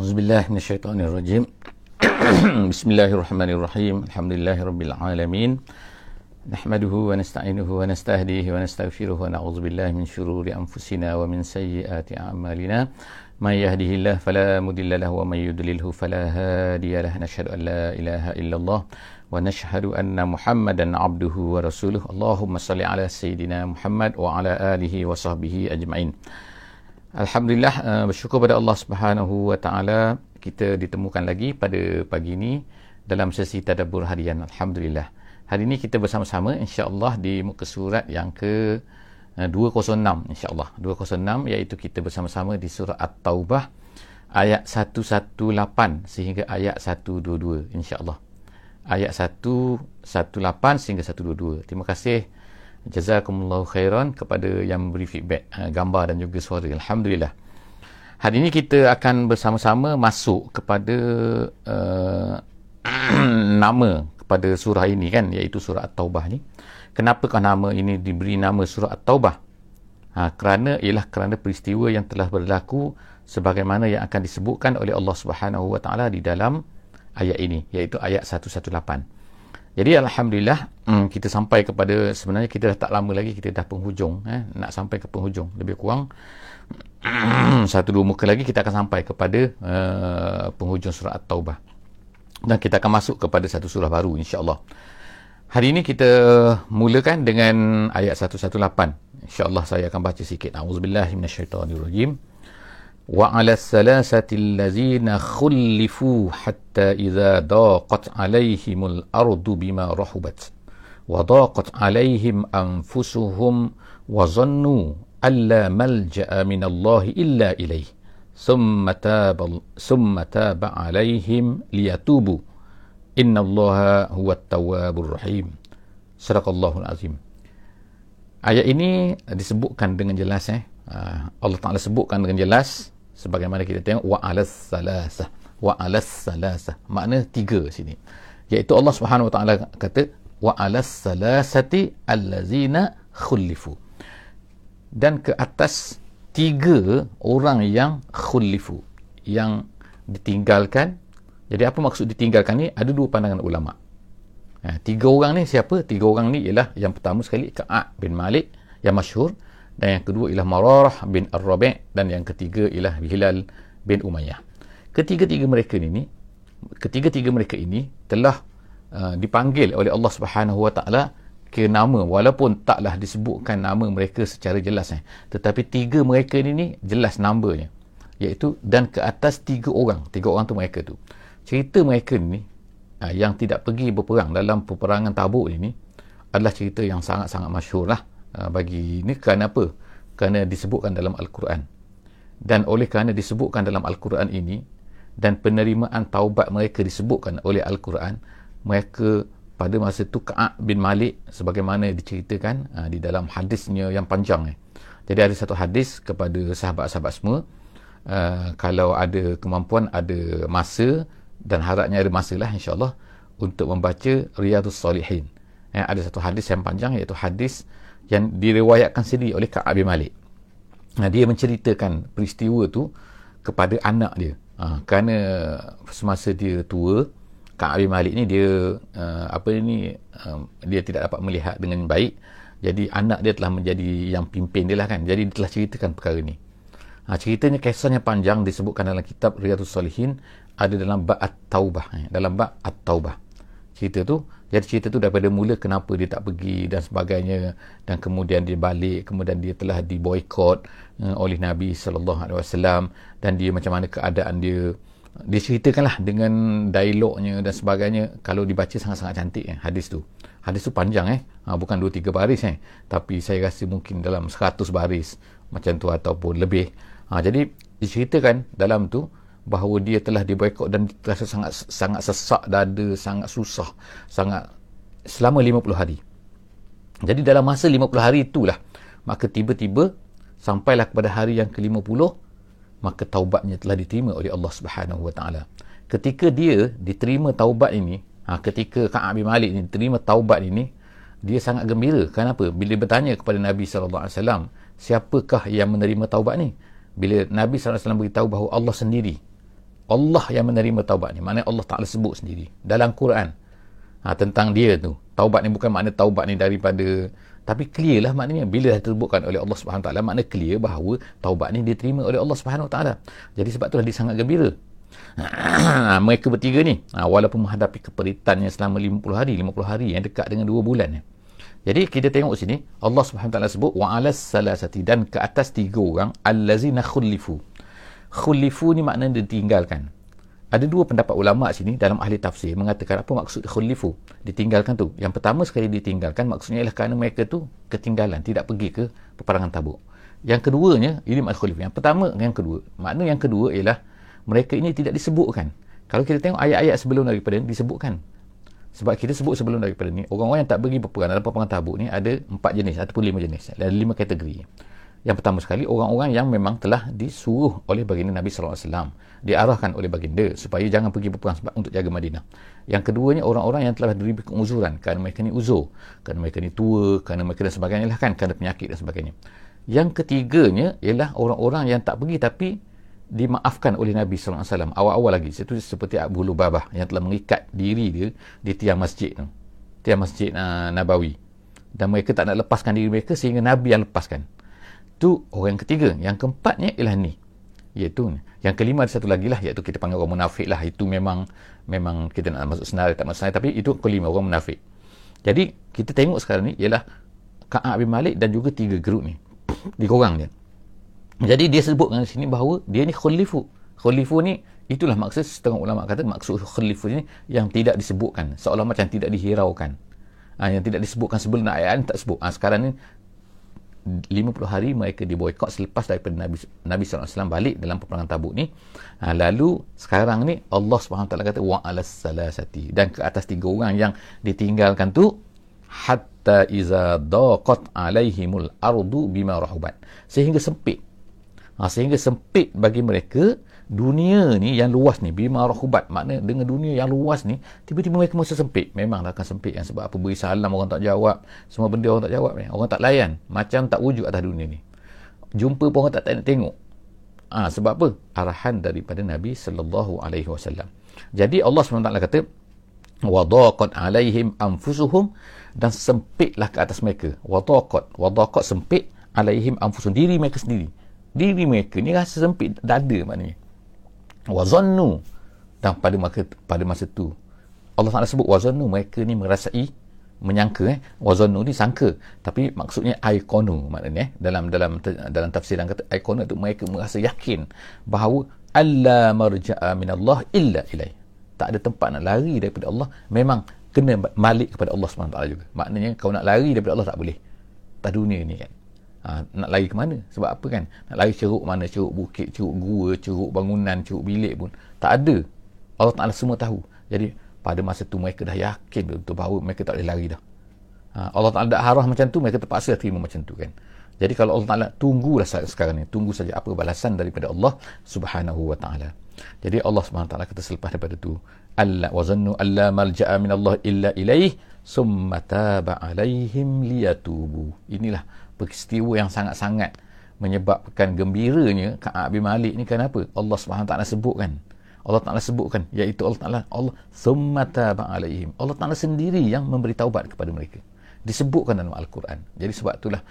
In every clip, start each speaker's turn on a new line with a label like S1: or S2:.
S1: Alhamdulillah min rajim. Bismillahirrahmanirrahim. Alhamdulillahirabbil alamin. Nahmaduhu wa nasta'inuhu wa nastahdihi wa nastaghfiruhu wa na'udzu billahi min shururi anfusina wa min sayyiati a'malina. Man yahdihillah fala mudilla lahu wa man yudlilhu fala hadiya lahu. Nashhadu an la ilaha illallah wa nashhadu anna Muhammadan 'abduhu wa rasuluh. Allahumma salli ala sayidina Muhammad wa ala alihi wa sahbihi ajma'in. Alhamdulillah uh, bersyukur pada Allah Subhanahu wa taala kita ditemukan lagi pada pagi ini dalam sesi tadabbur harian Alhamdulillah. Hari ini kita bersama-sama insya-Allah di muka surat yang ke uh, 206 insya-Allah. 206 iaitu kita bersama-sama di surah At-Taubah ayat 118 sehingga ayat 122 insya-Allah. Ayat 118 sehingga 122. Terima kasih Jazakumullahu khairan kepada yang memberi feedback uh, gambar dan juga suara. Alhamdulillah. Hari ini kita akan bersama-sama masuk kepada uh, nama kepada surah ini kan iaitu surah At-Taubah ni. Kenapakah nama ini diberi nama surah At-Taubah? Ha, kerana ialah kerana peristiwa yang telah berlaku sebagaimana yang akan disebutkan oleh Allah Subhanahu Wa Taala di dalam ayat ini iaitu ayat 118. Jadi Alhamdulillah hmm, kita sampai kepada sebenarnya kita dah tak lama lagi kita dah penghujung eh, nak sampai ke penghujung. Lebih kurang satu dua muka lagi kita akan sampai kepada uh, penghujung surah At-Taubah. Dan kita akan masuk kepada satu surah baru insyaAllah. Hari ini kita mulakan dengan ayat 118 insyaAllah saya akan baca sikit. A'udzubillahiminasyaitanirrajim وعلى الثلاثة الذين خلفوا حتى إذا ضاقت عليهم الأرض بما رحبت وضاقت عليهم أنفسهم وظنوا أن لا ملجأ من الله إلا إليه ثم تاب ثم تاب عليهم ليتوبوا. إن الله هو التواب الرحيم. صدق الله العظيم. Ayat ini disebutkan dengan jelas eh. Allah Taala sebutkan dengan jelas sebagaimana kita tengok wa alas salasah. Wa alas salasah. Makna tiga sini. Iaitu Allah Subhanahu wa taala kata wa alas salasati allazina khulifu. Dan ke atas tiga orang yang khulifu. Yang ditinggalkan jadi apa maksud ditinggalkan ni? Ada dua pandangan ulama. Ha, tiga orang ni siapa? Tiga orang ni ialah yang pertama sekali Ka'ab bin Malik yang masyhur dan yang kedua ialah Mararah bin Ar-Rabi' dan yang ketiga ialah Hilal bin Umayyah. Ketiga-tiga mereka ini ketiga-tiga mereka ini telah uh, dipanggil oleh Allah Subhanahu Wa Taala ke nama walaupun taklah disebutkan nama mereka secara jelas eh. tetapi tiga mereka ini ni jelas namanya iaitu dan ke atas tiga orang tiga orang tu mereka tu cerita mereka ni uh, yang tidak pergi berperang dalam peperangan tabuk ini adalah cerita yang sangat-sangat masyhur lah Ha, bagi ini kerana apa? Kerana disebutkan dalam Al-Quran. Dan oleh kerana disebutkan dalam Al-Quran ini dan penerimaan taubat mereka disebutkan oleh Al-Quran, mereka pada masa itu Ka'ab bin Malik sebagaimana diceritakan uh, di dalam hadisnya yang panjang. Eh. Jadi ada satu hadis kepada sahabat-sahabat semua uh, kalau ada kemampuan, ada masa dan harapnya ada masa lah insyaAllah untuk membaca Riyadus Salihin. Eh, ada satu hadis yang panjang iaitu hadis yang diriwayatkan sendiri oleh Ka'ab bin Malik. Nah, dia menceritakan peristiwa tu kepada anak dia. Ha, kerana semasa dia tua, Ka'ab bin Malik ni dia uh, apa ni uh, dia tidak dapat melihat dengan baik. Jadi anak dia telah menjadi yang pimpin dia lah kan. Jadi dia telah ceritakan perkara ni. Ha, ceritanya kisahnya panjang disebutkan dalam kitab Riyadhus Salihin ada dalam bab At-Taubah eh, dalam bab At-Taubah. Cerita tu jadi cerita tu daripada mula kenapa dia tak pergi dan sebagainya dan kemudian dia balik, kemudian dia telah diboykot uh, oleh Nabi sallallahu alaihi wasallam dan dia macam mana keadaan dia dia ceritakanlah dengan dialognya dan sebagainya kalau dibaca sangat-sangat cantik eh, hadis tu. Hadis tu panjang eh. Ha, bukan 2 3 baris eh. Tapi saya rasa mungkin dalam 100 baris macam tu ataupun lebih. Ha, jadi diceritakan dalam tu bahawa dia telah diboikot dan terasa sangat sangat sesak dada, sangat susah, sangat selama 50 hari. Jadi dalam masa 50 hari itulah maka tiba-tiba sampailah kepada hari yang ke-50 maka taubatnya telah diterima oleh Allah Subhanahu Wa Taala. Ketika dia diterima taubat ini, ha, ketika Ka'ab bin Malik ini diterima taubat ini, dia sangat gembira. Kenapa? Bila bertanya kepada Nabi sallallahu alaihi wasallam, siapakah yang menerima taubat ni? Bila Nabi sallallahu alaihi wasallam beritahu bahawa Allah sendiri Allah yang menerima taubat ni. Maknanya Allah Ta'ala sebut sendiri dalam Quran. Ha, tentang dia tu. Taubat ni bukan makna taubat ni daripada tapi clear lah maknanya. Bila dah terbukkan oleh Allah Subhanahu Taala makna clear bahawa taubat ni diterima oleh Allah Subhanahu Taala. Jadi sebab tu dia sangat gembira. Mereka bertiga ni. Ha, walaupun menghadapi keperitannya selama 50 hari 50 hari yang dekat dengan 2 bulan jadi kita tengok sini Allah Subhanahu Taala sebut wa alas salasati dan ke atas tiga orang allazina khulifu khulifu ni makna ditinggalkan. Ada dua pendapat ulama sini dalam ahli tafsir mengatakan apa maksud khulifu? Ditinggalkan tu. Yang pertama sekali ditinggalkan maksudnya ialah kerana mereka tu ketinggalan tidak pergi ke peperangan tabuk. Yang keduanya ini maksud khulifu. Yang pertama yang kedua. Makna yang kedua ialah mereka ini tidak disebutkan. Kalau kita tengok ayat-ayat sebelum daripada ini disebutkan. Sebab kita sebut sebelum daripada ni orang-orang yang tak pergi peperangan dalam peperangan tabuk ni ada empat jenis ataupun lima jenis. Ada lima kategori yang pertama sekali, orang-orang yang memang telah disuruh oleh baginda Nabi SAW. Diarahkan oleh baginda supaya jangan pergi berperang sebab untuk jaga Madinah. Yang keduanya, orang-orang yang telah diberi penguzuran kerana mereka ni uzur. Kerana mereka ni tua, kerana mereka dan sebagainya lah kan, kerana penyakit dan sebagainya. Yang ketiganya ialah orang-orang yang tak pergi tapi dimaafkan oleh Nabi SAW awal-awal lagi itu seperti Abu Lubabah yang telah mengikat diri dia di tiang masjid tu tiang masjid uh, Nabawi dan mereka tak nak lepaskan diri mereka sehingga Nabi yang lepaskan itu orang ketiga. Yang keempatnya ialah ni. Iaitu yang kelima ada satu lagi lah iaitu kita panggil orang munafik lah. Itu memang memang kita nak masuk senar tak masuk senar tapi itu kelima orang munafik. Jadi kita tengok sekarang ni ialah Ka'ab bin Malik dan juga tiga geruk ni. Tiga orang dia. Jadi dia sebut dengan sini bahawa dia ni khulifu. Khulifu ni itulah maksud setengah ulama kata maksud khulifu ni yang tidak disebutkan. Seolah macam tidak dihiraukan. Ha, yang tidak disebutkan sebelum ayat ni tak sebut. Ha, sekarang ni 50 hari mereka diboykot selepas daripada Nabi Nabi SAW balik dalam peperangan Tabuk ni. Ha, lalu sekarang ni Allah SWT kata wa alas salasati dan ke atas tiga orang yang ditinggalkan tu hatta iza daqat alaihimul ardu bima rahubat. Sehingga sempit. Ha, sehingga sempit bagi mereka dunia ni yang luas ni bima rahubat. Makna dengan dunia yang luas ni tiba-tiba mereka masa sempit. Memanglah akan sempit yang sebab apa beri salam orang tak jawab. Semua benda orang tak jawab ni orang tak layan. Macam tak wujud atas dunia ni. Jumpa pun orang tak, nak tengok. Ha, sebab apa? Arahan daripada Nabi sallallahu alaihi wasallam. Jadi Allah SWT kata wadaqat alaihim anfusuhum dan sempitlah ke atas mereka. Wadaqat. Wadaqat sempit alaihim anfusuhum. Diri mereka sendiri. Diri mereka ni rasa sempit. Dada maknanya wazannu. Dan pada masa pada masa tu Allah Taala sebut wazannu mereka ni merasai menyangka eh. Wazannu ni sangka. Tapi maksudnya aikonu maknanya eh, dalam dalam dalam tafsiran kata aikonu itu mereka merasa yakin bahawa alla marja'a min Allah illa ilai tak ada tempat nak lari daripada Allah. Memang kena balik kepada Allah SWT juga. Maknanya kau nak lari daripada Allah tak boleh. Tak dunia ni kan ha, nak lari ke mana? Sebab apa kan? Nak lari ceruk mana? Ceruk bukit ceruk gua ceruk bangunan ceruk bilik pun tak ada. Allah Ta'ala semua tahu. Jadi pada masa tu mereka dah yakin betul bahawa mereka tak boleh lari dah. Ha, Allah Ta'ala dah harah macam tu mereka terpaksa terima macam tu kan? Jadi kalau Allah Ta'ala tunggulah sekarang ni tunggu saja apa balasan daripada Allah Subhanahu Wa Ta'ala. Jadi Allah Subhanahu Wa Ta'ala kata selepas daripada tu alla wazannu alla malja'a min Allah illa ilaih summa taba alaihim liyatubu. Inilah peristiwa yang sangat-sangat menyebabkan gembiranya Ka'ab bin Malik ni kenapa? Allah taala sebutkan. Allah Taala sebutkan iaitu Allah Taala Allah summata ba'alaihim. Allah Taala sendiri yang memberi taubat kepada mereka. Disebutkan dalam Al-Quran. Jadi sebab itulah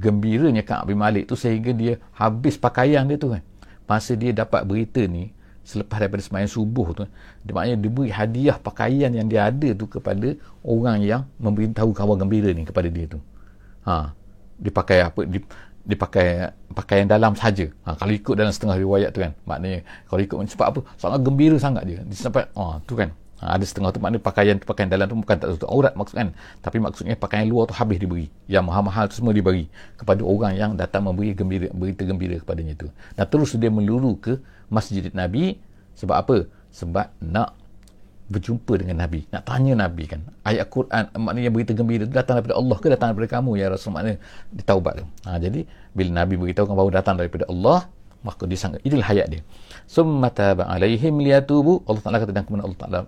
S1: gembiranya Ka'ab bin Malik tu sehingga dia habis pakaian dia tu kan. Masa dia dapat berita ni selepas daripada sembahyang subuh tu dia maknanya diberi hadiah pakaian yang dia ada tu kepada orang yang memberitahu kawan gembira ni kepada dia tu. Ha, dipakai apa dipakai pakaian dalam saja. Ha, kalau ikut dalam setengah riwayat tu kan. Maknanya kalau ikut sebab apa? Sangat gembira sangat dia. Sampai oh tu kan. Ha, ada setengah tu maknanya pakaian pakaian dalam tu bukan tak tutup aurat maksud kan. Tapi maksudnya pakaian luar tu habis diberi. Yang mahal-mahal tu semua diberi kepada orang yang datang memberi gembira berita gembira kepadanya tu. Dan terus dia meluru ke Masjid Nabi sebab apa? Sebab nak berjumpa dengan Nabi. Nak tanya Nabi kan. Ayat Quran maknanya berita gembira datang daripada Allah ke datang daripada kamu? Ya Rasul maknanya ditaubat tu. Ha, jadi bila Nabi beritahu bahawa datang daripada Allah maka dia sangat itulah hayat dia. Summa taba alaihim liyatubu. Allah Taala kata dan kemudian Allah Taala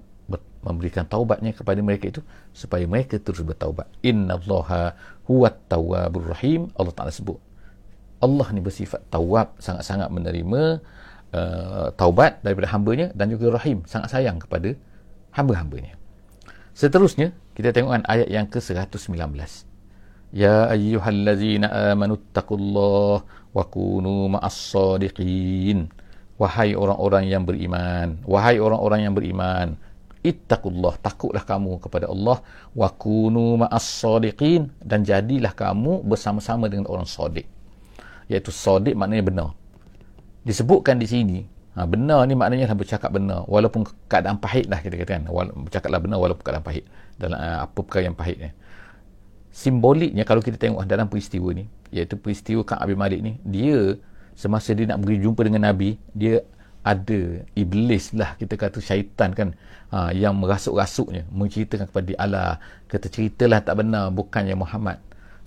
S1: memberikan taubatnya kepada mereka itu supaya mereka terus bertaubat. Innallaha huwat tawwabur rahim. Allah Taala sebut Allah ni bersifat tawab sangat-sangat menerima uh, taubat daripada hambanya dan juga rahim sangat sayang kepada hamba-hambanya. Seterusnya kita tengokkan ayat yang ke-119 Ya ayyuhallazina amanu taqullah wa kunu ma'as sadiqin. Wahai orang-orang yang beriman Wahai orang-orang yang beriman Ittaqullah Takutlah kamu kepada Allah. Wa kunu ma'as sadiqin Dan jadilah kamu bersama-sama dengan orang sadiq. Iaitu sadiq maknanya benar. Disebutkan di sini ha, Benar ni maknanya bercakap benar. Walaupun keadaan pahit lah kita katakan. Bercakaplah benar walaupun keadaan pahit. Dalam uh, apa perkara yang pahit ni Simboliknya kalau kita tengok dalam peristiwa ni Iaitu peristiwa Ka'ab bin Malik ni Dia semasa dia nak pergi jumpa dengan Nabi dia ada iblis lah kita kata syaitan kan ha, yang merasuk-rasuknya menceritakan kepada dia Allah kata ceritalah tak benar bukannya Muhammad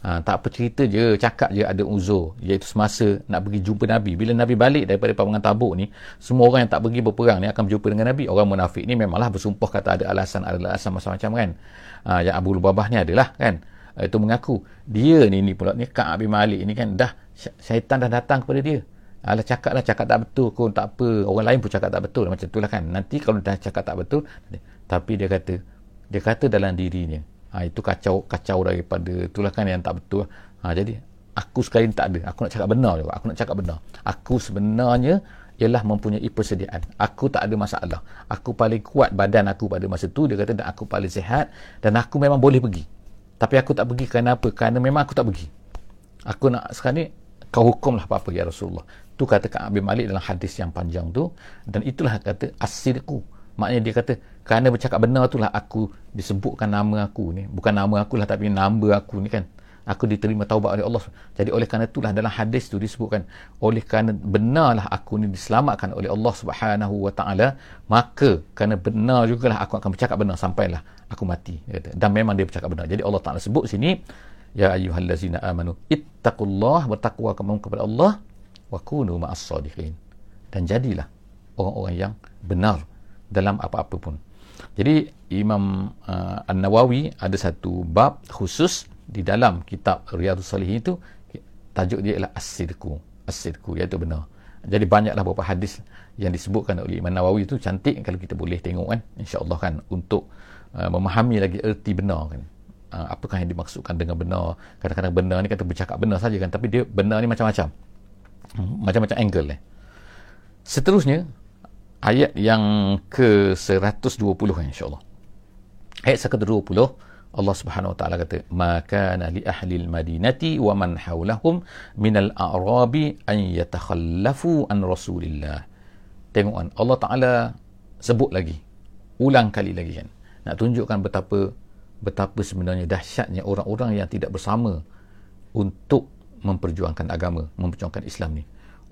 S1: ha, tak apa cerita je cakap je ada uzur. Iaitu semasa nak pergi jumpa Nabi. Bila Nabi balik daripada peperangan tabuk ni semua orang yang tak pergi berperang ni akan berjumpa dengan Nabi. Orang munafik ni memanglah bersumpah kata ada alasan ada alasan macam-macam kan? Ha, yang Abu Lubabah ni adalah kan? Itu mengaku. Dia ni ni pula ni Ka'ab bin Malik ni kan? Dah syaitan dah datang kepada dia. Alah cakap lah cakap tak betul kau tak apa. Orang lain pun cakap tak betul. Macam itulah kan? Nanti kalau dah cakap tak betul tapi dia kata dia kata dalam dirinya ha, itu kacau kacau daripada itulah kan yang tak betul. Ha, jadi aku sekali tak ada. Aku nak cakap benar juga. Aku nak cakap benar. Aku sebenarnya ialah mempunyai persediaan. Aku tak ada masalah. Aku paling kuat badan aku pada masa tu dia kata dan aku paling sihat dan aku memang boleh pergi. Tapi aku tak pergi kerana apa? Kerana memang aku tak pergi. Aku nak sekarang ni kau hukumlah apa-apa ya Rasulullah. Tu kata Ka'ab bin Malik dalam hadis yang panjang tu. Dan itulah kata asirku maknanya dia kata kerana bercakap benar itulah aku disebutkan nama aku ni. Bukan nama aku lah tapi nama aku ni kan. Aku diterima taubat oleh Allah. Jadi oleh kerana itulah dalam hadis tu disebutkan oleh kerana benarlah aku ni diselamatkan oleh Allah subhanahu wa ta'ala maka kerana benar jugalah aku akan bercakap benar sampailah aku mati. Dan memang dia bercakap benar. Jadi Allah ta'ala sebut sini Ya ayyuhallazina amanu ittaqullah bertakwa kepada Allah wa kunu ma'as sadiqin. Dan jadilah orang-orang yang benar dalam apa-apa pun. Jadi Imam uh, An-Nawawi ada satu bab khusus di dalam kitab Riyadhus Salihin itu tajuk dia ialah as-sidqu. As-sidqu iaitu benar. Jadi banyaklah beberapa hadis yang disebutkan oleh Imam Nawawi itu cantik kalau kita boleh tengok kan insya-Allah kan untuk uh, memahami lagi erti benar kan uh, apakah yang dimaksudkan dengan benar kadang-kadang benar ni kata bercakap benar saja kan tapi dia benar ni macam-macam hmm, macam-macam angle eh. seterusnya ayat yang ke 120 kan insyaAllah ayat ke-20 Allah Subhanahu Wa Taala kata maka li ahli al-madinati wa man hawlahum min al-a'rabi an yatakhallafu an rasulillah tengok kan Allah Taala sebut lagi ulang kali lagi kan nak tunjukkan betapa betapa sebenarnya dahsyatnya orang-orang yang tidak bersama untuk memperjuangkan agama, memperjuangkan Islam ni.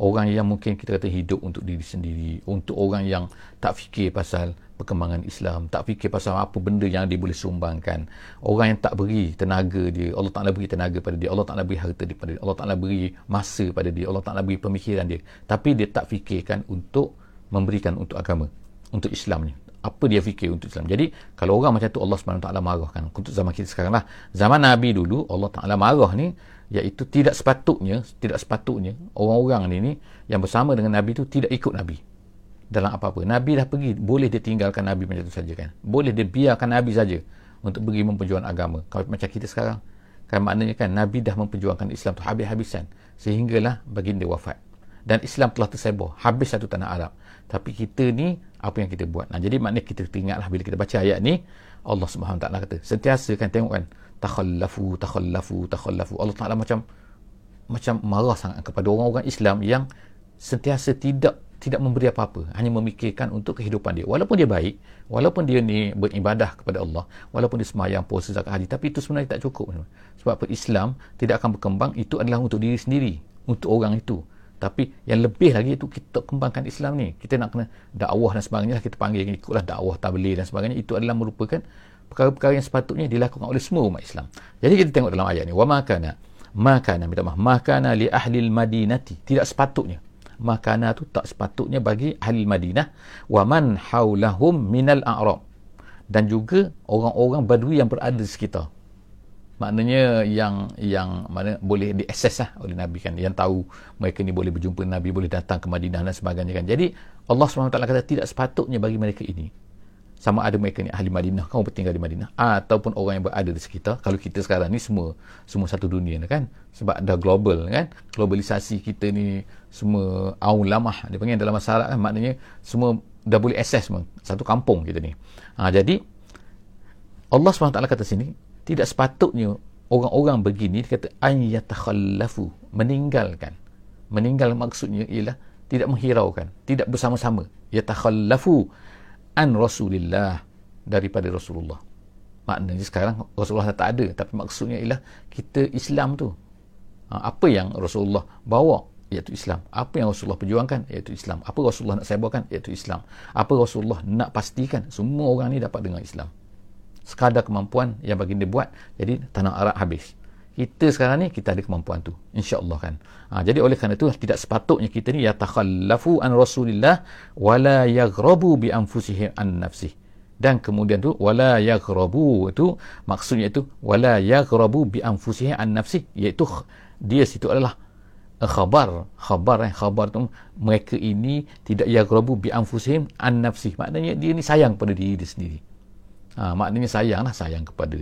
S1: Orang yang mungkin kita kata hidup untuk diri sendiri, untuk orang yang tak fikir pasal perkembangan Islam, tak fikir pasal apa benda yang dia boleh sumbangkan. Orang yang tak beri tenaga dia, Allah Ta'ala beri tenaga pada dia, Allah Ta'ala beri harta dia pada dia, Allah Ta'ala beri masa pada dia, Allah Ta'ala beri pemikiran dia. Tapi dia tak fikirkan untuk memberikan untuk agama, untuk Islam ni apa dia fikir untuk Islam. Jadi kalau orang macam tu Allah SWT marah kan. Untuk zaman kita sekarang lah. Zaman Nabi dulu Allah Ta'ala marah ni iaitu tidak sepatutnya tidak sepatutnya orang-orang ni, ni yang bersama dengan Nabi tu tidak ikut Nabi dalam apa-apa. Nabi dah pergi. Boleh dia tinggalkan Nabi macam tu saja kan. Boleh dia biarkan Nabi saja untuk pergi memperjuangkan agama. Kalau macam kita sekarang. Kan maknanya kan Nabi dah memperjuangkan Islam tu habis-habisan. Sehinggalah baginda wafat. Dan Islam telah tersebar. Habis satu tanah Arab. Tapi kita ni apa yang kita buat. Nah, jadi maknanya kita teringatlah bila kita baca ayat ni Allah Subhanahu taala kata sentiasa kan tengok kan takhallafu takhallafu takhallafu. Allah Taala macam macam marah sangat kepada orang-orang Islam yang sentiasa tidak tidak memberi apa-apa. Hanya memikirkan untuk kehidupan dia. Walaupun dia baik walaupun dia ni beribadah kepada Allah walaupun dia semayang puasa zakat haji tapi itu sebenarnya tak cukup. Sebab apa? Islam tidak akan berkembang. Itu adalah untuk diri sendiri untuk orang itu tapi yang lebih lagi itu kita kembangkan Islam ni. Kita nak kena dakwah dan sebagainya kita panggil ikutlah dakwah tabligh dan sebagainya. Itu adalah merupakan perkara-perkara yang sepatutnya dilakukan oleh semua umat Islam. Jadi kita tengok dalam ayat ni wa makana makana minta maaf makana li ahli madinati. Tidak sepatutnya. Makana tu tak sepatutnya bagi ahli Madinah. Wa man haulahum minal a'rab. Dan juga orang-orang badui yang berada di sekitar maknanya yang yang mana boleh diakses lah oleh Nabi kan. Yang tahu mereka ni boleh berjumpa Nabi boleh datang ke Madinah dan sebagainya kan. Jadi Allah SWT kata tidak sepatutnya bagi mereka ini. Sama ada mereka ni ahli Madinah kamu bertinggal di Madinah. Ataupun orang yang berada di sekitar. Kalau kita sekarang ni semua semua satu dunia kan. Sebab dah global kan. Globalisasi kita ni semua aun lamah dia panggil dalam masalah kan. Maknanya semua dah boleh semua satu kampung kita ni. Ha, jadi Allah SWT kata sini tidak sepatutnya orang-orang begini dia kata an yatakhallafu meninggalkan meninggal maksudnya ialah tidak menghiraukan tidak bersama-sama yatakhallafu an Rasulillah daripada Rasulullah. Maknanya sekarang Rasulullah tak ada tapi maksudnya ialah kita Islam tu. Ha, apa yang Rasulullah bawa iaitu Islam. Apa yang Rasulullah perjuangkan iaitu Islam. Apa Rasulullah nak sebarkan iaitu Islam. Apa Rasulullah nak pastikan semua orang ni dapat dengar Islam. Sekadar kemampuan yang baginda buat. Jadi tanah Arab habis. Kita sekarang ni kita ada kemampuan tu. Insyaallah kan. Ha, jadi oleh kerana itu tidak sepatutnya kita ni ya takhallafu an rasulillah wala yaghrabu bi anfusihim an nafsi dan kemudian tu wala yaghrabu itu maksudnya itu wala yaghrabu bi anfusihim an nafsi iaitu dia situ adalah khabar. Khabar eh khabar tu mereka ini tidak yaghrabu bi anfusihim an nafsi maknanya dia ni sayang pada diri dia sendiri ha, maknanya sayanglah sayang kepada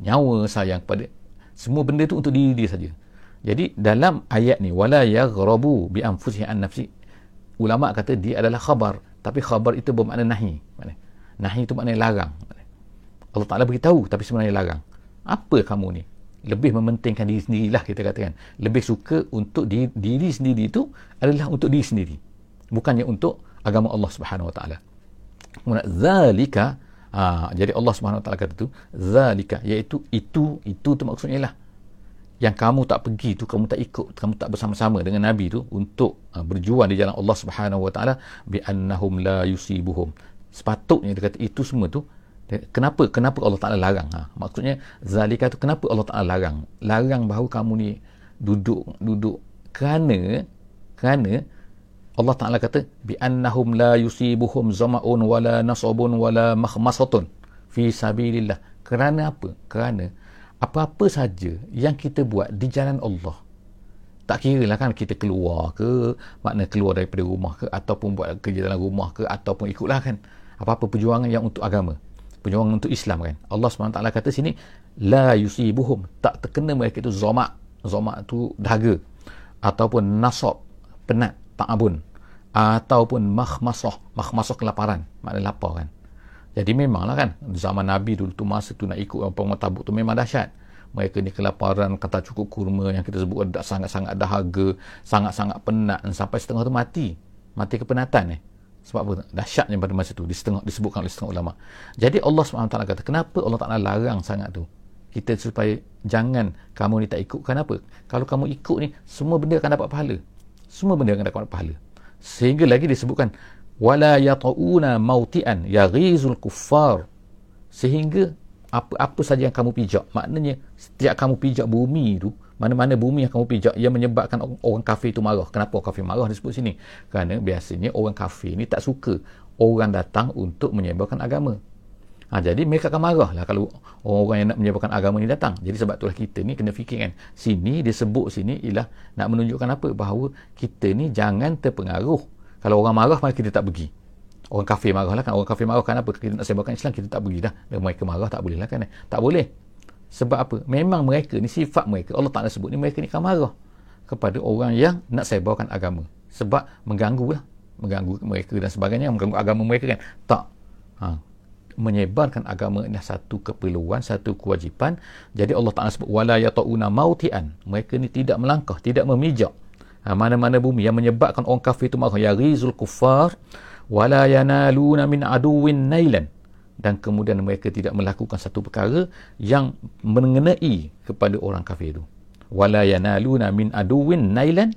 S1: nyawa sayang kepada semua benda tu untuk diri dia saja. Jadi dalam ayat ni wala yaghrabu bi anfusihi an nafsi. Ulama kata dia adalah khabar tapi khabar itu bermakna nahi. Makna nahi itu makna larang. Allah Taala beritahu tapi sebenarnya larang. Apa kamu ni? Lebih mementingkan diri sendirilah kita katakan. Lebih suka untuk diri, diri sendiri itu adalah untuk diri sendiri. Bukannya untuk agama Allah Subhanahu Wa Taala. Kemudian zalika Ha, jadi Allah Taala kata tu zalika iaitu itu itu tu maksudnya lah yang kamu tak pergi tu kamu tak ikut kamu tak bersama-sama dengan nabi tu untuk uh, berjuang di jalan Allah Subhanahu Wa Taala bi annahum la yusibuhum. Sepatutnya dia kata itu semua tu kenapa kenapa Allah Taala larang? Ha maksudnya zalika tu kenapa Allah Taala larang? Larang bahawa kamu ni duduk duduk kerana kerana Allah Ta'ala kata bi annahum la yusibuhum zama'un wala nasabun wala makhmasatun fi sabilillah. Kerana apa? kerana apa-apa saja yang kita buat di jalan Allah tak kira lah kan kita keluar ke makna keluar daripada rumah ke ataupun buat kerja dalam rumah ke ataupun ikutlah kan. Apa-apa perjuangan yang untuk agama perjuangan untuk Islam kan. Allah SWT kata sini la yusibuhum. Tak terkena mereka itu zomak. Zomak tu dahaga ataupun nasab penat ta'abun ataupun makhmasah. Makhmasah kelaparan. Maknanya lapar kan. Jadi memanglah kan zaman Nabi dulu tu masa tu nak ikut orang tabuk tu memang dahsyat. Mereka ni kelaparan kata cukup kurma yang kita sebut ada sangat-sangat dahaga sangat-sangat penat sampai setengah tu mati. Mati kepenatan eh sebab apa? Dahsyatnya pada masa tu. Setengah disebutkan oleh setengah ulama. Jadi Allah SWT kata kenapa Allah Taala larang sangat tu? Kita supaya jangan kamu ni tak ikut kenapa kalau kamu ikut ni semua benda akan dapat pahala semua benda akan dapat pahala. Sehingga lagi disebutkan wala yatauna mautian yaghizul kuffar. Sehingga apa-apa saja yang kamu pijak maknanya setiap kamu pijak bumi itu mana-mana bumi yang kamu pijak ia menyebabkan orang kafir itu marah. Kenapa orang kafir marah? Disebut sini. Kerana biasanya orang kafir ni tak suka orang datang untuk menyebarkan agama ha, jadi mereka akan marah lah kalau orang-orang yang nak menyebarkan agama ni datang. Jadi sebab itulah kita ni kena fikirkan sini disebut sini ialah nak menunjukkan apa? Bahawa kita ni jangan terpengaruh. Kalau orang marah maka kita tak pergi. Orang kafir marah lah kan. Orang kafir marah kan apa? Kita nak sebarkan Islam kita tak pergi dah. Dan mereka marah tak boleh lah kan tak boleh. Sebab apa? Memang mereka ni sifat mereka Allah tak nak sebut ni mereka ni akan marah kepada orang yang nak sebarkan agama. Sebab mengganggu lah. Mengganggu mereka dan sebagainya mengganggu agama mereka kan? Tak. Ha, menyebarkan agama ini satu keperluan satu kewajipan. Jadi Allah Taala sebut wala yatauna mautian. Mereka ni tidak melangkah tidak memijak. Ha, mana-mana bumi yang menyebabkan orang kafir itu marah. Ya rizul kuffar wala yanaluna min aduwin nailan. Dan kemudian mereka tidak melakukan satu perkara yang mengenai kepada orang kafir itu. Wala yanaluna min aduwin nailan.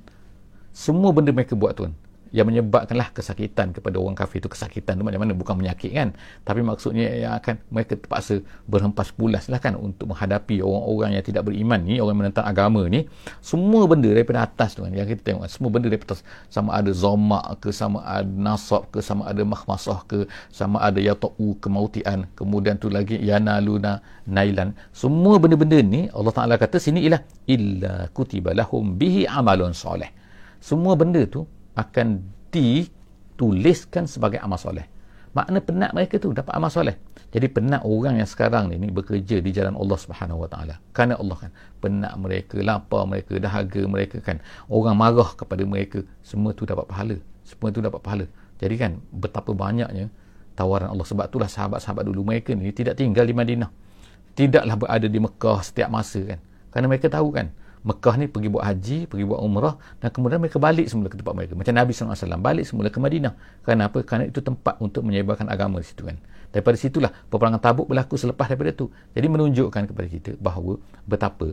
S1: Semua benda mereka buat tuan yang menyebabkanlah kesakitan kepada orang kafir itu kesakitan itu macam mana? Bukan menyakit kan? Tapi maksudnya yang akan mereka terpaksa berhempas pulas lah kan? Untuk menghadapi orang-orang yang tidak beriman ni orang menentang agama ni. Semua benda daripada atas tu kan? Yang kita tengok semua benda daripada atas. Sama ada zomak ke sama ada nasab ke sama ada mahmasah ke sama ada yata'u kemautian kemudian tu lagi yanaluna nailan. Semua benda-benda ni Allah Ta'ala kata sini ialah illa kutiba lahum bihi amalun soleh semua benda tu akan dituliskan sebagai amal soleh. Makna penat mereka tu dapat amal soleh. Jadi penat orang yang sekarang ni, ni bekerja di jalan Allah Subhanahu Wa Taala. Kerana Allah kan penat mereka, lapar mereka, dahaga mereka kan. Orang marah kepada mereka, semua tu dapat pahala. Semua tu dapat pahala. Jadi kan betapa banyaknya tawaran Allah sebab itulah sahabat-sahabat dulu mereka ni tidak tinggal di Madinah. Tidaklah berada di Mekah setiap masa kan. Kerana mereka tahu kan Mekah ni pergi buat haji, pergi buat umrah dan kemudian mereka balik semula ke tempat mereka. Macam Nabi SAW balik semula ke Madinah. Kerana apa? Kerana itu tempat untuk menyebarkan agama di situ kan. Daripada situlah peperangan tabuk berlaku selepas daripada itu. Jadi menunjukkan kepada kita bahawa betapa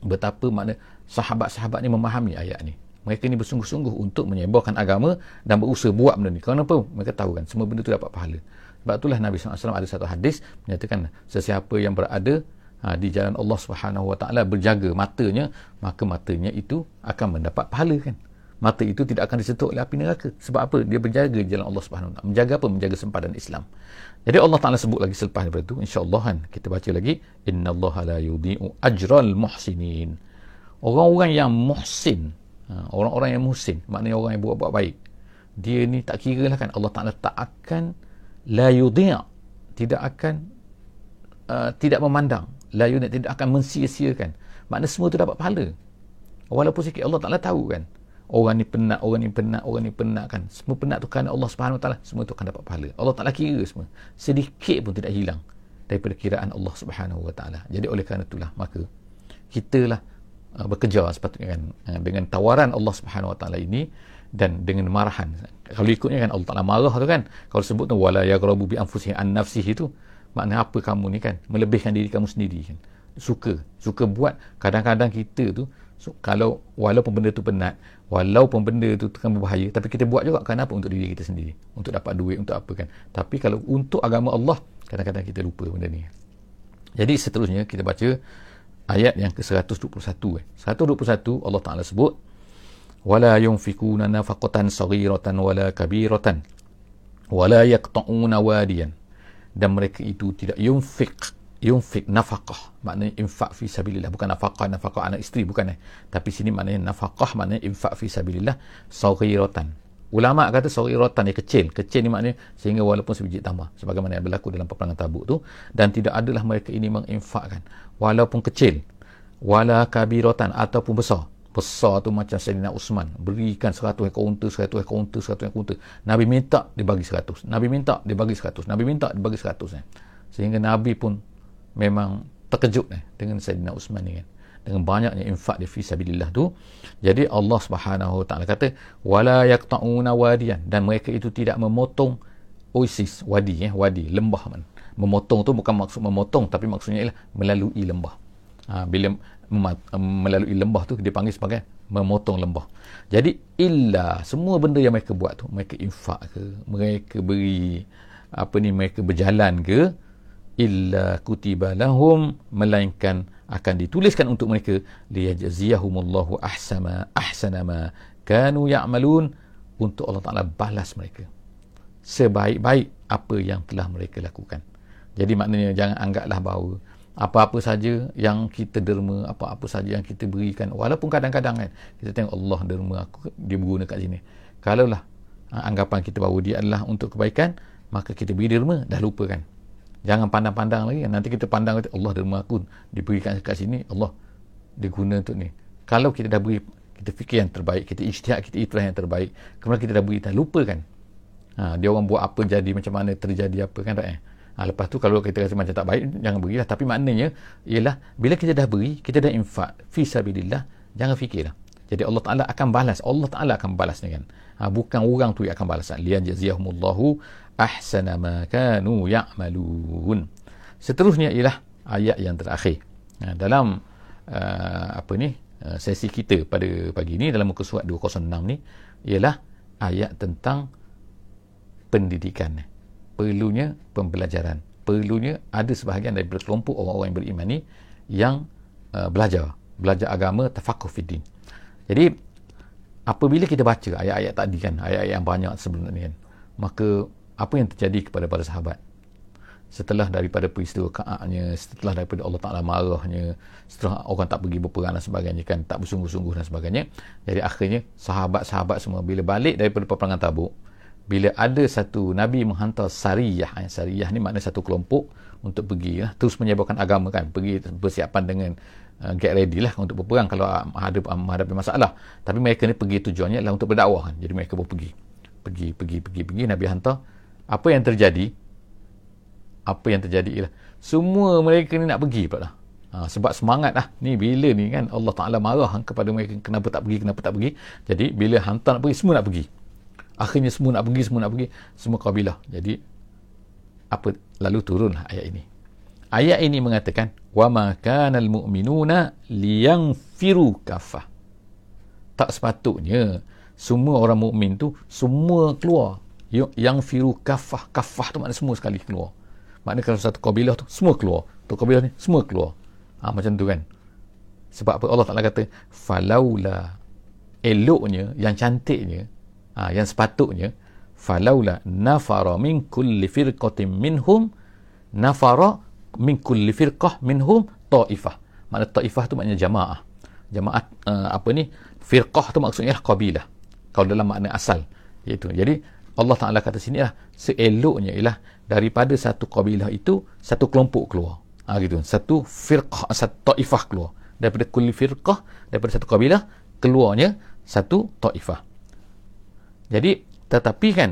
S1: betapa makna sahabat-sahabat ni memahami ayat ni. Mereka ni bersungguh-sungguh untuk menyebarkan agama dan berusaha buat benda ni. Kenapa? Mereka tahu kan semua benda tu dapat pahala. Sebab itulah Nabi SAW ada satu hadis menyatakan sesiapa yang berada ha, di jalan Allah Subhanahu Wa Taala berjaga matanya maka matanya itu akan mendapat pahala kan? Mata itu tidak akan disentuh oleh api neraka. Sebab apa? Dia berjaga di jalan Allah Subhanahu Wa Taala. Menjaga apa? Menjaga sempadan Islam. Jadi Allah Taala sebut lagi selepas daripada itu insyaallah kan kita baca lagi innallaha la yudhi'u ajral muhsinin. Orang-orang yang muhsin ha, orang-orang yang muhsin maknanya orang yang buat-buat baik dia ni tak kira lah kan Allah Taala tak akan la yudhi' tidak akan uh, tidak memandang la yunit tidak akan mensia-siakan. Makna semua tu dapat pahala. Walaupun sikit Allah Ta'ala tahu kan. Orang ni penat orang ni penat orang ni penat kan. Semua penat tu kerana Allah Subhanahu Ta'ala. Semua tu akan dapat pahala. Allah Ta'ala kira semua. Sedikit pun tidak hilang daripada kiraan Allah Subhanahu Wa Ta'ala. Jadi oleh kerana itulah maka kita lah uh, bekerja sepatutnya kan uh, dengan tawaran Allah Subhanahu Wa Ta'ala ini dan dengan marahan. Kalau ikutnya kan Allah Ta'ala marah tu kan. Kalau sebut tu wala yaghrabu bi anfusihi an nafsihi tu makna apa kamu ni kan? Melebihkan diri kamu sendiri kan? Suka. Suka buat. Kadang-kadang kita tu so, kalau walaupun benda tu penat walaupun benda tu kan berbahaya tapi kita buat juga. Kenapa? Untuk diri kita sendiri. Untuk dapat duit untuk apa kan? Tapi kalau untuk agama Allah kadang-kadang kita lupa benda ni. Jadi seterusnya kita baca ayat yang ke-121 eh. 121 Allah Taala sebut wala yunfikuna nafaqatan saghiratan wala kabiratan wala yaqta'una wadiyan dan mereka itu tidak yunfik yunfik nafkah maknanya infak fi sabilillah. Bukan nafkah nafkah anak isteri bukan eh. Tapi sini maknanya nafkah maknanya infak fi sabilillah. Saghiratan. Ulama kata saghiratan yang kecil. Kecil ni maknanya sehingga walaupun sebiji tambah. Sebagaimana yang berlaku dalam peperangan tabuk tu. Dan tidak adalah mereka ini menginfakkan. Walaupun kecil. Wala kabiratan ataupun besar besar tu macam Sayyidina Usman. Berikan 100 ekor unta 100 ekor unta 100 ekor unta. Nabi minta dia bagi 100 Nabi minta dia bagi 100 Nabi minta dia bagi 100 eh. sehingga Nabi pun memang terkejut eh, dengan Sayyidina Usman ni kan. Dengan banyaknya infak di fisabilillah tu. Jadi Allah Subhanahu taala kata wala yaqtauna wadiyan. Dan mereka itu tidak memotong oasis wadi eh wadi lembah man. Memotong tu bukan maksud memotong tapi maksudnya ialah melalui lembah. Ha, bila melalui lembah tu dia panggil sebagai memotong lembah. Jadi illa semua benda yang mereka buat tu, mereka infak ke, mereka beri apa ni mereka berjalan ke illa kutiba lahum melainkan akan dituliskan untuk mereka liyajziyahumullahu ahsama ahsana ma kanu ya'malun untuk Allah Taala balas mereka sebaik-baik apa yang telah mereka lakukan. Jadi maknanya jangan anggaplah bahawa apa-apa saja yang kita derma apa-apa saja yang kita berikan. Walaupun kadang-kadang kan kita tengok Allah derma aku dia berguna kat sini. Kalaulah ha, anggapan kita bahawa dia adalah untuk kebaikan maka kita beri derma. Dah lupa kan? Jangan pandang-pandang lagi. Nanti kita pandang Allah derma aku diberikan kat sini Allah diguna untuk ni. Kalau kita dah beri kita fikir yang terbaik kita ijtihad kita ikhlas yang terbaik kemudian kita dah beri dah lupa kan? Ha, dia orang buat apa jadi macam mana terjadi apa kan tak eh Ha, lepas tu kalau kita rasa macam tak baik, jangan berilah. Tapi maknanya ialah bila kita dah beri, kita dah infak fi sabilillah, jangan fikirlah. Jadi Allah Taala akan balas. Allah Taala akan balas kan. Ha, bukan orang tu yang akan balas. Lian jaziyahumullahu ahsana ma kanu ya'malun. Seterusnya ialah ayat yang terakhir. Ha, dalam uh, apa ni? Uh, sesi kita pada pagi ni dalam muka surat 206 ni ialah ayat tentang pendidikan perlunya pembelajaran. Perlunya ada sebahagian daripada kelompok orang-orang yang beriman ni yang uh, belajar. Belajar agama tafakuh fiddin jadi apabila kita baca ayat-ayat tadi kan ayat-ayat yang banyak sebelum ni kan maka apa yang terjadi kepada para sahabat? Setelah daripada peristiwa kaaknya setelah daripada Allah Ta'ala marahnya setelah orang tak pergi berperang dan sebagainya kan tak bersungguh-sungguh dan sebagainya jadi akhirnya sahabat-sahabat semua bila balik daripada peperangan tabuk bila ada satu Nabi menghantar sariyah eh, sariyah ni makna satu kelompok untuk pergi lah, terus menyebarkan agama kan pergi bersiapan dengan uh, get ready lah untuk berperang kalau ada menghadapi masalah. Tapi mereka ni pergi tujuannya adalah untuk berdakwah kan. Jadi mereka pun pergi pergi pergi pergi pergi. Nabi hantar. Apa yang terjadi? Apa yang terjadi ialah semua mereka ni nak pergi pula. Ha, sebab semangat lah. Ni bila ni kan Allah Ta'ala marah kepada mereka kenapa tak pergi kenapa tak pergi. Jadi bila hantar nak pergi semua nak pergi akhirnya semua nak pergi semua nak pergi semua kabilah. Jadi apa lalu turunlah ayat ini. Ayat ini mengatakan wa ma kana al mu'minuna liyanfiru kafah. Tak sepatutnya semua orang mukmin tu semua keluar. Yang firu kafah. Kafah tu makna semua sekali keluar. Maknanya kalau satu kabilah tu semua keluar. Tu kabilah ni semua keluar. Ha, macam tu kan. Sebab apa? Allah Taala kata falaula. Eloknya yang cantiknya ha, yang sepatutnya falaula nafara min kulli firqatin minhum nafara min kulli firqah minhum taifah. Makna taifah tu maknanya jamaah. Jamaah uh, apa ni? Firqah tu maksudnya kabilah. Kalau dalam makna asal iaitu. Jadi Allah Taala kata sini lah seeloknya ialah daripada satu kabilah itu satu kelompok keluar ha, gitu satu firqah satu taifah keluar daripada kulli firqah daripada satu kabilah keluarnya satu taifah jadi tetapi kan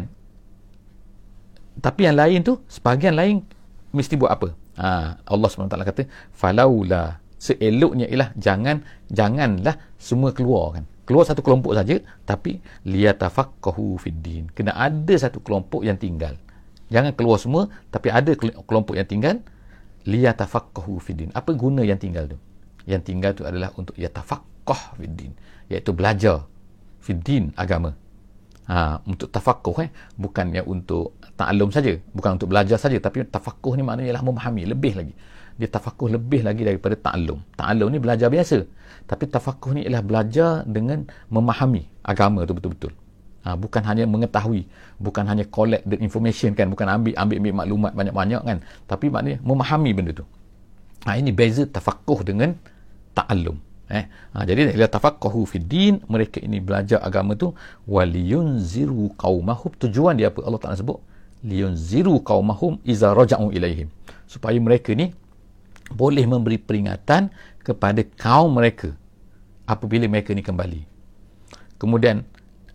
S1: tapi yang lain tu sebahagian lain mesti buat apa ha, Allah SWT kata falaula seeloknya ialah jangan janganlah semua keluar kan keluar satu kelompok saja tapi liyatafaqahu fid din kena ada satu kelompok yang tinggal Jangan keluar semua tapi ada kelompok yang tinggal liyatafaqqahu fiddin. Apa guna yang tinggal tu? Yang tinggal tu adalah untuk yatafaqqah fiddin, iaitu belajar fiddin agama. Ha, untuk tafaqquh eh bukannya untuk taklum saja, bukan untuk belajar saja tapi tafaqquh ni maknanya ialah memahami lebih lagi. Dia tafaqquh lebih lagi daripada taklum. Taklum ni belajar biasa. Tapi tafaqquh ni ialah belajar dengan memahami agama tu betul-betul ha, bukan hanya mengetahui bukan hanya collect the information kan bukan ambil ambil, ambil maklumat banyak-banyak kan tapi maknanya memahami benda tu ha, ini beza tafakuh dengan ta'allum eh? Ha, jadi bila tafaqahu fi din mereka ini belajar agama tu waliyunziru qaumahum. Tujuan dia apa? Allah Taala sebut liyunziru qaumahum iza raja'u ilaihim. Supaya mereka ni boleh memberi peringatan kepada kaum mereka apabila mereka ni kembali. Kemudian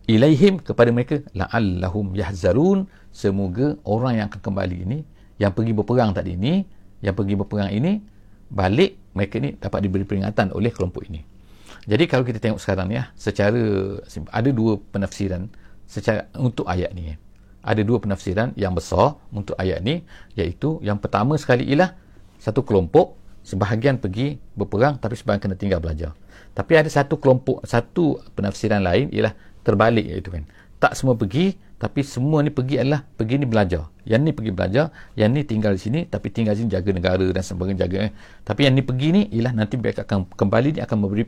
S1: ilaihim kepada mereka la'allahum yahzarun. Semoga orang yang akan kembali ini yang pergi berperang tadi ini yang pergi berperang ini balik mereka ni dapat diberi peringatan oleh kelompok ini. Jadi kalau kita tengok sekarang ni ya secara ada dua penafsiran secara untuk ayat ni. Ada dua penafsiran yang besar untuk ayat ni iaitu yang pertama sekali ialah satu kelompok sebahagian pergi berperang tapi sebahagian kena tinggal belajar. Tapi ada satu kelompok satu penafsiran lain ialah terbalik itu kan tak semua pergi tapi semua ni pergi adalah pergi ni belajar. Yang ni pergi belajar yang ni tinggal di sini tapi tinggal di sini jaga negara dan sebagainya jaga eh. tapi yang ni pergi ni ialah nanti mereka akan kembali ni akan memberi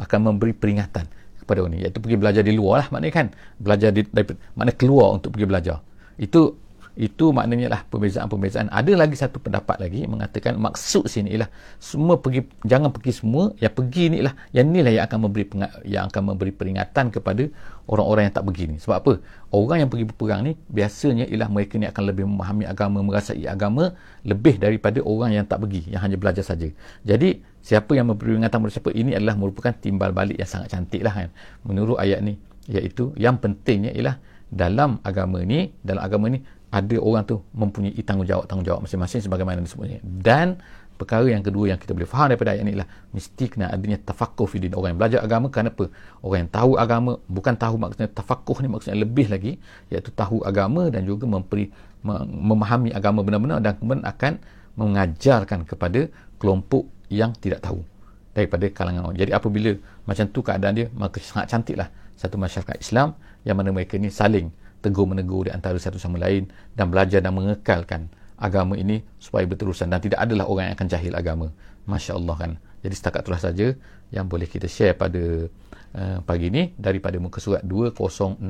S1: akan memberi peringatan kepada orang ni. Iaitu pergi belajar di luar lah maknanya kan. Belajar di, dari, maknanya keluar untuk pergi belajar. Itu itu maknanya lah perbezaan-perbezaan. Ada lagi satu pendapat lagi mengatakan maksud sini ialah semua pergi jangan pergi semua yang pergi ni lah. Yang ni lah yang akan memberi yang akan memberi peringatan kepada orang-orang yang tak pergi ni. Sebab apa? Orang yang pergi berperang ni biasanya ialah mereka ni akan lebih memahami agama merasai agama lebih daripada orang yang tak pergi yang hanya belajar saja. Jadi siapa yang memberi peringatan kepada siapa ini adalah merupakan timbal balik yang sangat cantik lah kan. Menurut ayat ni iaitu yang pentingnya ialah dalam agama ni dalam agama ni ada orang tu mempunyai tanggungjawab-tanggungjawab masing-masing sebagaimana disebutnya. Dan perkara yang kedua yang kita boleh faham daripada ayat ini ialah mesti kena adanya tafakuh fi. Orang yang belajar agama kenapa? Orang yang tahu agama bukan tahu maksudnya tafakuh ni maksudnya lebih lagi iaitu tahu agama dan juga memperi, memahami agama benar-benar dan kemudian akan mengajarkan kepada kelompok yang tidak tahu. daripada kalangan orang. Jadi apabila macam tu keadaan dia, maka sangat cantiklah satu masyarakat Islam yang mana mereka ni saling tegur menegur di antara satu sama lain dan belajar dan mengekalkan agama ini supaya berterusan dan tidak adalah orang yang akan jahil agama. Masya Allah kan. Jadi setakat itulah saja yang boleh kita share pada uh, pagi ini daripada muka surat 206.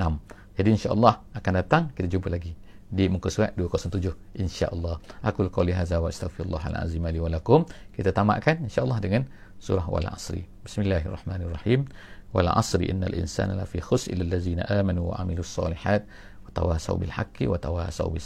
S1: Jadi insya-Allah akan datang kita jumpa lagi di muka surat 207 insya-Allah. Aku qouli hadza wa astaghfirullahal azim li wa lakum. Kita tamatkan insya-Allah dengan surah Wal Asri. Bismillahirrahmanirrahim. Wal Asri innal insana lafi khus illa allazina amanu wa amilus solihat wa tawasaw bil haqqi wa tawasaw bis